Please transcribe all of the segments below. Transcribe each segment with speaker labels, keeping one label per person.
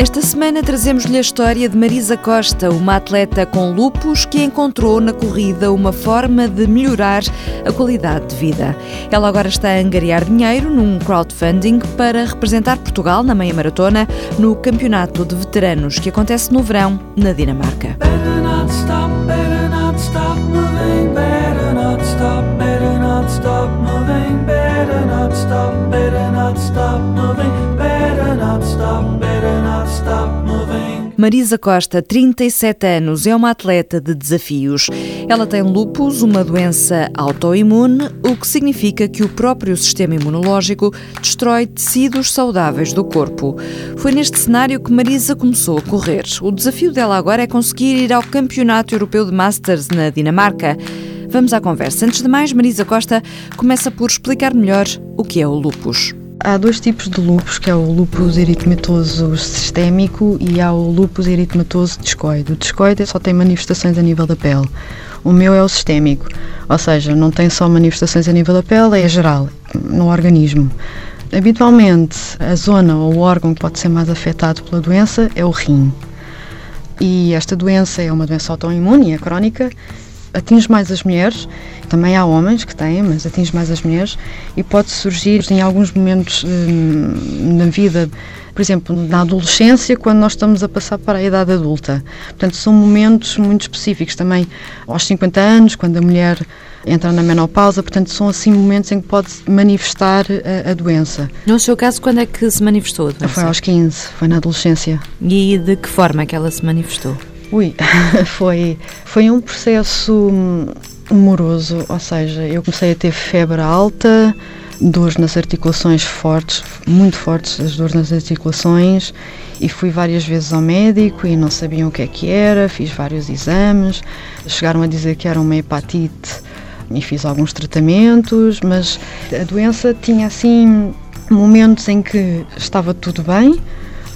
Speaker 1: Esta semana trazemos-lhe a história de Marisa Costa, uma atleta com lupus que encontrou na corrida uma forma de melhorar a qualidade de vida. Ela agora está a angariar dinheiro num crowdfunding para representar Portugal na meia maratona no Campeonato de Veteranos que acontece no verão na Dinamarca. Marisa Costa, 37 anos, é uma atleta de desafios. Ela tem lupus, uma doença autoimune, o que significa que o próprio sistema imunológico destrói tecidos saudáveis do corpo. Foi neste cenário que Marisa começou a correr. O desafio dela agora é conseguir ir ao Campeonato Europeu de Masters na Dinamarca. Vamos à conversa. Antes de mais, Marisa Costa começa por explicar melhor o que é o lupus.
Speaker 2: Há dois tipos de lupus, que é o lupus eritematoso sistémico e há o lupus eritematoso discoide. O discoide só tem manifestações a nível da pele. O meu é o sistémico, ou seja, não tem só manifestações a nível da pele, é geral, no organismo. Habitualmente, a zona ou o órgão que pode ser mais afetado pela doença é o rim. E esta doença é uma doença autoimune, é crónica, atinge mais as mulheres, também há homens que têm, mas atinge mais as mulheres e pode surgir em alguns momentos hum, na vida, por exemplo, na adolescência, quando nós estamos a passar para a idade adulta. Portanto, são momentos muito específicos também aos 50 anos, quando a mulher entra na menopausa, portanto, são assim momentos em que pode manifestar a, a doença.
Speaker 1: No seu caso, quando é que se manifestou a doença?
Speaker 2: Foi aos 15, foi na adolescência.
Speaker 1: E de que forma é que ela se manifestou?
Speaker 2: Ui, foi, foi um processo moroso, ou seja, eu comecei a ter febre alta, dores nas articulações fortes, muito fortes as dores nas articulações e fui várias vezes ao médico e não sabiam o que é que era, fiz vários exames, chegaram a dizer que era uma hepatite e fiz alguns tratamentos, mas a doença tinha assim momentos em que estava tudo bem,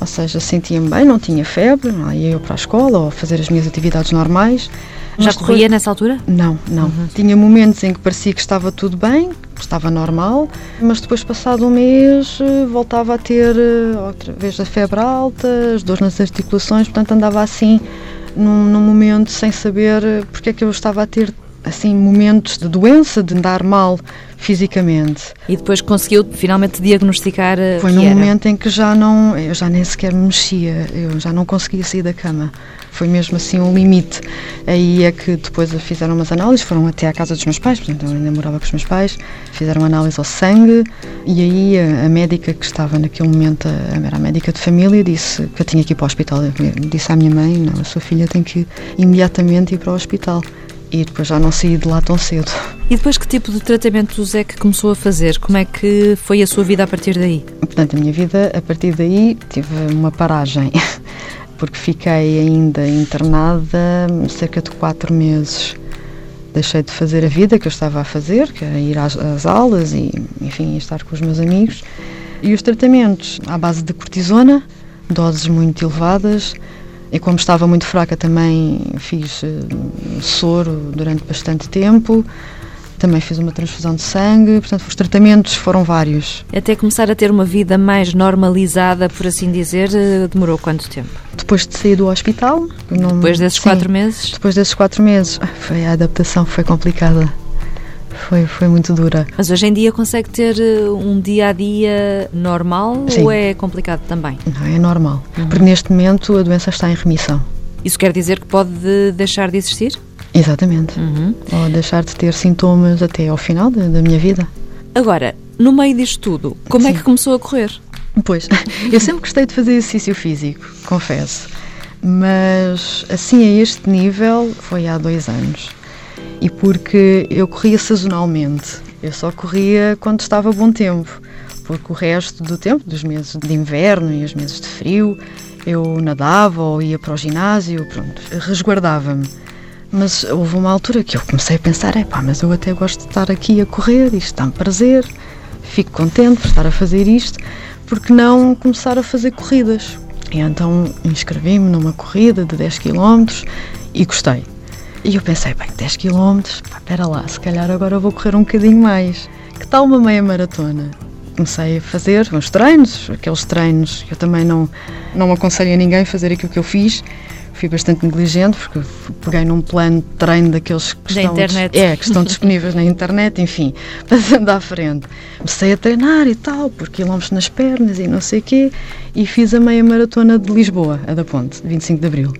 Speaker 2: ou seja, sentia-me bem, não tinha febre, não ia eu para a escola ou fazer as minhas atividades normais.
Speaker 1: Já corria depois... nessa altura?
Speaker 2: Não, não. Uhum. Tinha momentos em que parecia que estava tudo bem, que estava normal, mas depois, passado um mês, voltava a ter eh, outra vez a febre alta, as dores nas articulações, portanto andava assim num, num momento sem saber eh, porque é que eu estava a ter assim momentos de doença, de andar mal fisicamente.
Speaker 1: E depois conseguiu finalmente diagnosticar
Speaker 2: Foi num momento em que já não, eu já nem sequer me mexia, eu já não conseguia sair da cama. Foi mesmo assim um limite. Aí é que depois fizeram umas análises, foram até à casa dos meus pais, portanto eu ainda morava com os meus pais, fizeram análise ao sangue e aí a, a médica que estava naquele momento, a, era a médica de família, disse que eu tinha que ir para o hospital. Eu disse à minha mãe, não, a sua filha tem que imediatamente ir para o hospital e depois já não saí de lá tão cedo.
Speaker 1: E depois que tipo de tratamentos é que começou a fazer? Como é que foi a sua vida a partir daí?
Speaker 2: Portanto, a minha vida a partir daí tive uma paragem, porque fiquei ainda internada cerca de quatro meses. Deixei de fazer a vida que eu estava a fazer, que era ir às, às aulas e, enfim, estar com os meus amigos. E os tratamentos à base de cortisona, doses muito elevadas, e como estava muito fraca também fiz uh, soro durante bastante tempo. Também fiz uma transfusão de sangue, portanto, os tratamentos foram vários.
Speaker 1: Até começar a ter uma vida mais normalizada, por assim dizer, eh, demorou quanto tempo?
Speaker 2: Depois de sair do hospital.
Speaker 1: Não, depois desses sim, quatro meses?
Speaker 2: Depois desses quatro meses. Foi, a adaptação foi complicada. Foi, foi muito dura.
Speaker 1: Mas hoje em dia consegue ter eh, um dia a dia normal Sim. ou é complicado também?
Speaker 2: Não, é normal. Uhum. Porque neste momento a doença está em remissão.
Speaker 1: Isso quer dizer que pode deixar de existir?
Speaker 2: Exatamente. Uhum. Ou deixar de ter sintomas até ao final da, da minha vida.
Speaker 1: Agora, no meio disto tudo, como é Sim. é que começou a correr?
Speaker 2: Pois, eu sempre gostei de fazer exercício físico, confesso. Mas assim a este nível foi há dois anos e porque eu corria sazonalmente. Eu só corria quando estava bom tempo, porque o resto do tempo, dos meses de inverno e os meses de frio, eu nadava ou ia para o ginásio, pronto, resguardava-me. Mas houve uma altura que eu comecei a pensar, é pá, mas eu até gosto de estar aqui a correr, isto dá-me prazer, fico contente por estar a fazer isto, porque não começar a fazer corridas? E então inscrevi-me numa corrida de 10 km e gostei. E eu pensei, bem, 10 km, pá, espera lá, se calhar agora vou correr um bocadinho mais. Que tal uma meia maratona? comecei a fazer os treinos, aqueles treinos eu também não, não aconselho a ninguém fazer aquilo que eu fiz. Fui bastante negligente porque peguei num plano de treino daqueles que,
Speaker 1: da
Speaker 2: estão,
Speaker 1: internet.
Speaker 2: É, que estão disponíveis na internet, enfim, passando à frente. Comecei a treinar e tal, por quilómetros nas pernas e não sei o quê, e fiz a meia maratona de Lisboa, a da Ponte, 25 de Abril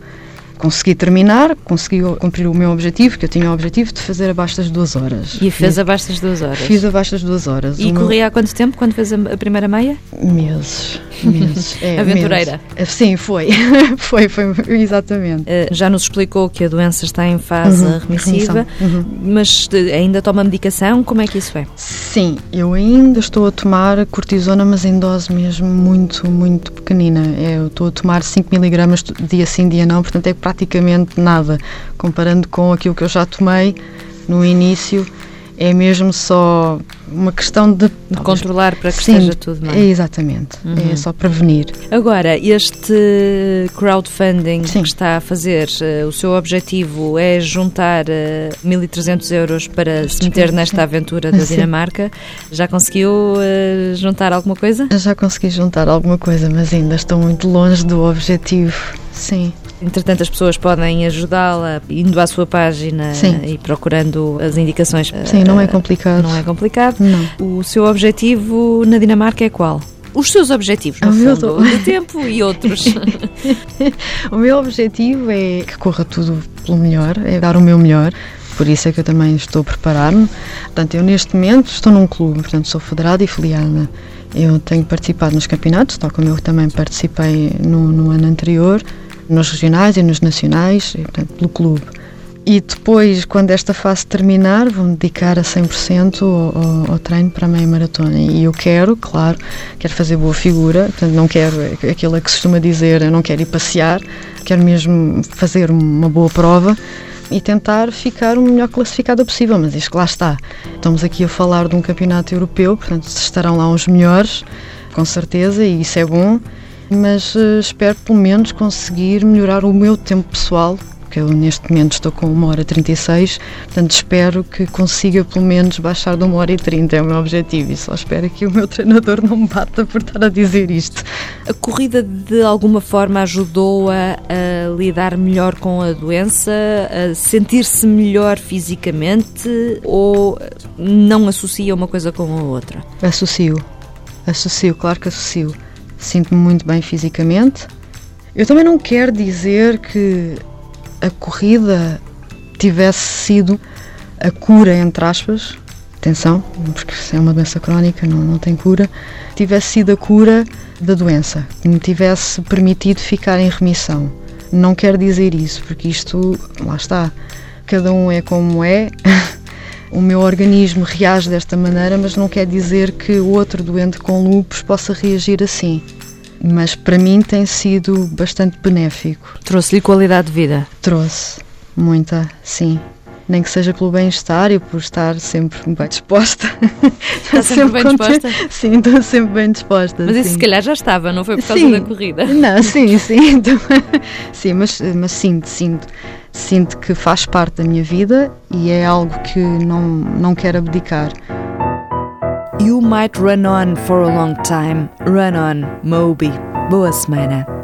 Speaker 2: consegui terminar, consegui cumprir o meu objetivo, que eu tinha o objetivo de fazer abaixo das duas horas.
Speaker 1: E fez abaixo das duas horas?
Speaker 2: Fiz abaixo das duas horas.
Speaker 1: E o corria meu... há quanto tempo, quando fez a primeira meia?
Speaker 2: Meses, meses. É,
Speaker 1: Aventureira?
Speaker 2: Meses. Sim, foi. foi, foi, exatamente. Uh,
Speaker 1: já nos explicou que a doença está em fase uhum, remissiva, uhum. mas ainda toma medicação, como é que isso é?
Speaker 2: Sim, eu ainda estou a tomar cortisona, mas em dose mesmo muito, muito pequenina. É, eu estou a tomar 5 miligramas dia sim, dia não, portanto é praticamente nada, comparando com aquilo que eu já tomei no início é mesmo só uma questão de,
Speaker 1: de controlar para que Sim, esteja tudo bem.
Speaker 2: É exatamente, é uhum. é só prevenir.
Speaker 1: Agora, este crowdfunding Sim. que está a fazer, uh, o seu objetivo é juntar uh, 1.300 euros para se meter nesta aventura da Sim. Dinamarca. Já conseguiu uh, juntar alguma coisa?
Speaker 2: Já consegui juntar alguma coisa, mas ainda estou muito longe do objetivo. Sim.
Speaker 1: Entretanto, as pessoas podem ajudá-la indo à sua página Sim. e procurando as indicações.
Speaker 2: Sim, não é complicado.
Speaker 1: Não é complicado.
Speaker 2: Não.
Speaker 1: O seu objetivo na Dinamarca é qual? Os seus objetivos, no o fundo, meu... de tempo e outros.
Speaker 2: o meu objetivo é que corra tudo pelo melhor, é dar o meu melhor. Por isso é que eu também estou a preparar-me. Portanto, eu neste momento estou num clube, portanto sou federada e filiada. Eu tenho participado nos campeonatos, tal como eu também participei no, no ano anterior nos regionais e nos nacionais, e, portanto, pelo clube. E depois, quando esta fase terminar, vou-me dedicar a 100% ao, ao, ao treino para a meia maratona. E eu quero, claro, quero fazer boa figura, portanto, não quero aquilo que se costuma dizer, eu não quero ir passear, quero mesmo fazer uma boa prova e tentar ficar o melhor classificada possível. Mas isto lá está. Estamos aqui a falar de um campeonato europeu, portanto, estarão lá os melhores, com certeza, e isso é bom mas uh, espero pelo menos conseguir melhorar o meu tempo pessoal, porque eu neste momento estou com 1 hora 36, portanto espero que consiga pelo menos baixar de 1 hora e 30, é o meu objetivo, e só espero que o meu treinador não me bata por estar a dizer isto.
Speaker 1: A corrida de alguma forma ajudou-a a lidar melhor com a doença, a sentir-se melhor fisicamente ou não associa uma coisa com a outra?
Speaker 2: Associo, associo, claro que associo sinto-me muito bem fisicamente. Eu também não quero dizer que a corrida tivesse sido a cura, entre aspas, atenção, porque é uma doença crónica, não, não tem cura, tivesse sido a cura da doença, que me tivesse permitido ficar em remissão. Não quero dizer isso, porque isto, lá está, cada um é como é. o meu organismo reage desta maneira, mas não quer dizer que o outro doente com lupus possa reagir assim. Mas para mim tem sido bastante benéfico.
Speaker 1: Trouxe-lhe qualidade de vida?
Speaker 2: Trouxe, muita, sim. Nem que seja pelo bem-estar e por estar sempre bem disposta.
Speaker 1: Está sempre, sempre bem disposta?
Speaker 2: Sim, estou sempre bem disposta.
Speaker 1: Mas isso
Speaker 2: sim.
Speaker 1: se calhar já estava, não foi por causa
Speaker 2: sim.
Speaker 1: da corrida?
Speaker 2: Não, sim, sim. sim, mas, mas sinto, sinto sinto que faz parte da minha vida e é algo que não, não quero abdicar.
Speaker 1: You might run on for a long time. Run on, Moby. Boa semana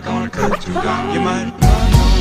Speaker 1: long time. Let me tell you, God Almighty gonna cut you down. You might